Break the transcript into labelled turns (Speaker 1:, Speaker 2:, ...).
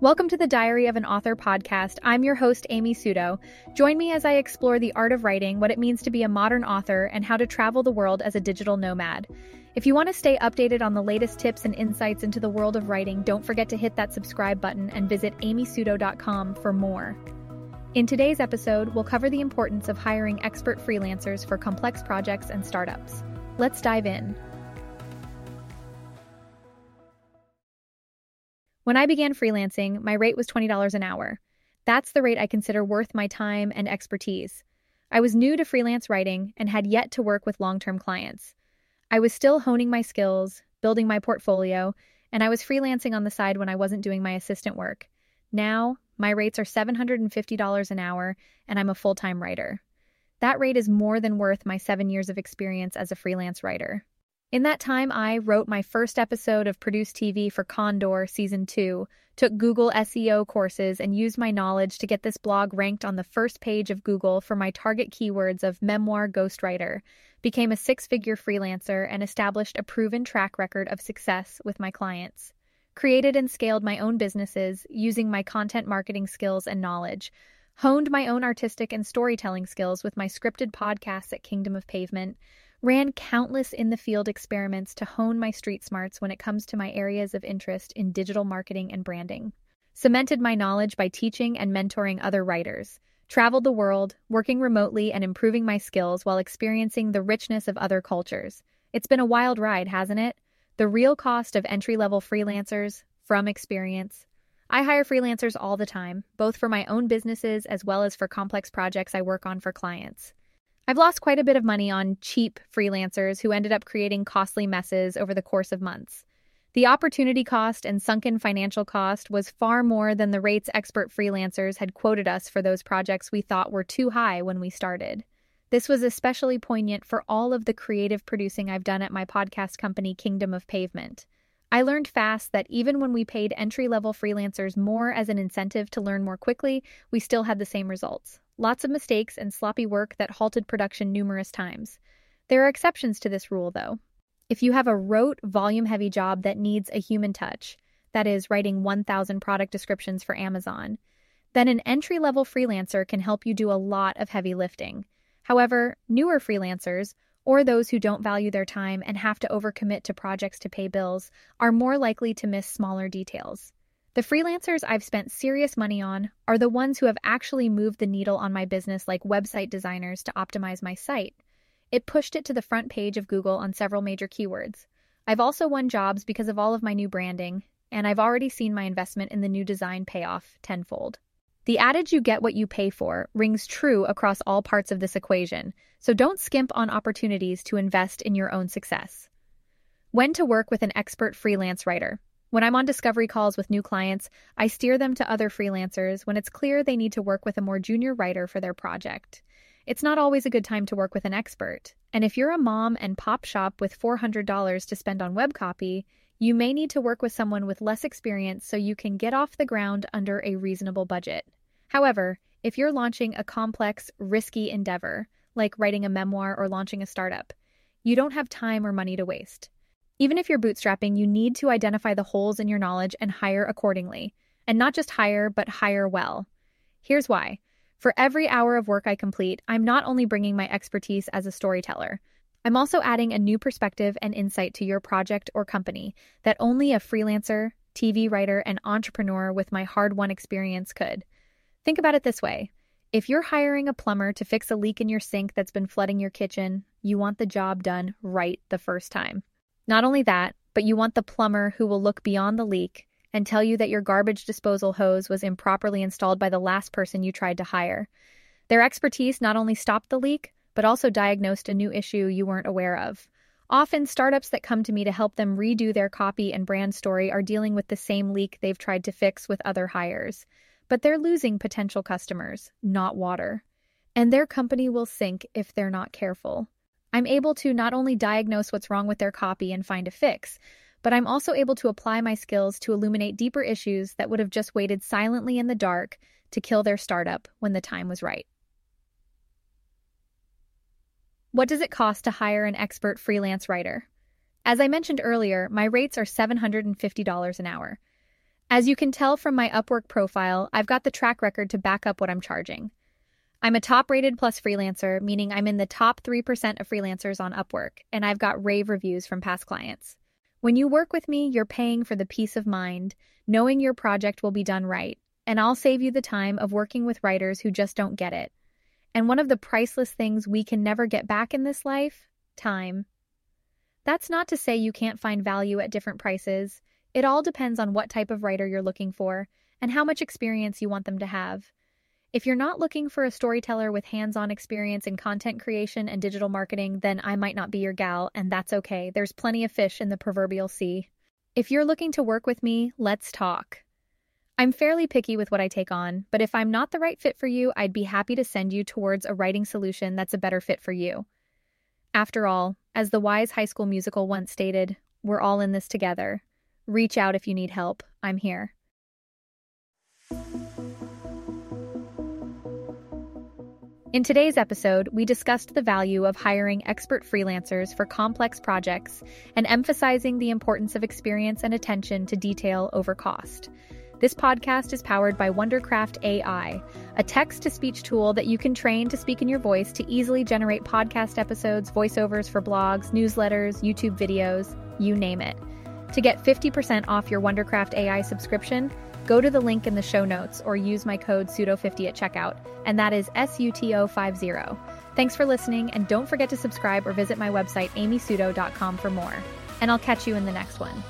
Speaker 1: Welcome to the Diary of an Author podcast. I'm your host, Amy Suto. Join me as I explore the art of writing, what it means to be a modern author, and how to travel the world as a digital nomad. If you want to stay updated on the latest tips and insights into the world of writing, don't forget to hit that subscribe button and visit amysuto.com for more. In today's episode, we'll cover the importance of hiring expert freelancers for complex projects and startups. Let's dive in. When I began freelancing, my rate was $20 an hour. That's the rate I consider worth my time and expertise. I was new to freelance writing and had yet to work with long term clients. I was still honing my skills, building my portfolio, and I was freelancing on the side when I wasn't doing my assistant work. Now, my rates are $750 an hour, and I'm a full time writer. That rate is more than worth my seven years of experience as a freelance writer. In that time, I wrote my first episode of Produce TV for Condor Season 2, took Google SEO courses, and used my knowledge to get this blog ranked on the first page of Google for my target keywords of memoir ghostwriter, became a six figure freelancer, and established a proven track record of success with my clients. Created and scaled my own businesses using my content marketing skills and knowledge. Honed my own artistic and storytelling skills with my scripted podcasts at Kingdom of Pavement ran countless in the field experiments to hone my street smarts when it comes to my areas of interest in digital marketing and branding, cemented my knowledge by teaching and mentoring other writers, traveled the world, working remotely and improving my skills while experiencing the richness of other cultures. It's been a wild ride, hasn't it? The real cost of entry level freelancers from experience. I hire freelancers all the time, both for my own businesses as well as for complex projects I work on for clients. I've lost quite a bit of money on cheap freelancers who ended up creating costly messes over the course of months. The opportunity cost and sunken financial cost was far more than the rates expert freelancers had quoted us for those projects we thought were too high when we started. This was especially poignant for all of the creative producing I've done at my podcast company, Kingdom of Pavement. I learned fast that even when we paid entry level freelancers more as an incentive to learn more quickly, we still had the same results. Lots of mistakes and sloppy work that halted production numerous times. There are exceptions to this rule, though. If you have a rote, volume heavy job that needs a human touch, that is, writing 1,000 product descriptions for Amazon, then an entry level freelancer can help you do a lot of heavy lifting. However, newer freelancers, or those who don't value their time and have to overcommit to projects to pay bills are more likely to miss smaller details. The freelancers I've spent serious money on are the ones who have actually moved the needle on my business, like website designers to optimize my site. It pushed it to the front page of Google on several major keywords. I've also won jobs because of all of my new branding, and I've already seen my investment in the new design pay off tenfold. The adage you get what you pay for rings true across all parts of this equation, so don't skimp on opportunities to invest in your own success. When to work with an expert freelance writer. When I'm on discovery calls with new clients, I steer them to other freelancers when it's clear they need to work with a more junior writer for their project. It's not always a good time to work with an expert, and if you're a mom and pop shop with $400 to spend on web copy, you may need to work with someone with less experience so you can get off the ground under a reasonable budget. However, if you're launching a complex, risky endeavor, like writing a memoir or launching a startup, you don't have time or money to waste. Even if you're bootstrapping, you need to identify the holes in your knowledge and hire accordingly. And not just hire, but hire well. Here's why. For every hour of work I complete, I'm not only bringing my expertise as a storyteller, I'm also adding a new perspective and insight to your project or company that only a freelancer, TV writer, and entrepreneur with my hard won experience could. Think about it this way if you're hiring a plumber to fix a leak in your sink that's been flooding your kitchen, you want the job done right the first time. Not only that, but you want the plumber who will look beyond the leak and tell you that your garbage disposal hose was improperly installed by the last person you tried to hire. Their expertise not only stopped the leak, but also diagnosed a new issue you weren't aware of. Often, startups that come to me to help them redo their copy and brand story are dealing with the same leak they've tried to fix with other hires but they're losing potential customers, not water. And their company will sink if they're not careful. I'm able to not only diagnose what's wrong with their copy and find a fix, but I'm also able to apply my skills to illuminate deeper issues that would have just waited silently in the dark to kill their startup when the time was right. What does it cost to hire an expert freelance writer? As I mentioned earlier, my rates are $750 an hour. As you can tell from my Upwork profile, I've got the track record to back up what I'm charging. I'm a top rated plus freelancer, meaning I'm in the top 3% of freelancers on Upwork, and I've got rave reviews from past clients. When you work with me, you're paying for the peace of mind, knowing your project will be done right, and I'll save you the time of working with writers who just don't get it. And one of the priceless things we can never get back in this life time. That's not to say you can't find value at different prices. It all depends on what type of writer you're looking for and how much experience you want them to have. If you're not looking for a storyteller with hands on experience in content creation and digital marketing, then I might not be your gal, and that's okay. There's plenty of fish in the proverbial sea. If you're looking to work with me, let's talk. I'm fairly picky with what I take on, but if I'm not the right fit for you, I'd be happy to send you towards a writing solution that's a better fit for you. After all, as the wise high school musical once stated, we're all in this together. Reach out if you need help. I'm here. In today's episode, we discussed the value of hiring expert freelancers for complex projects and emphasizing the importance of experience and attention to detail over cost. This podcast is powered by Wondercraft AI, a text to speech tool that you can train to speak in your voice to easily generate podcast episodes, voiceovers for blogs, newsletters, YouTube videos, you name it. To get 50% off your Wondercraft AI subscription, go to the link in the show notes or use my code SUTO50 at checkout, and that is SUTO50. Thanks for listening, and don't forget to subscribe or visit my website, amysuto.com for more. And I'll catch you in the next one.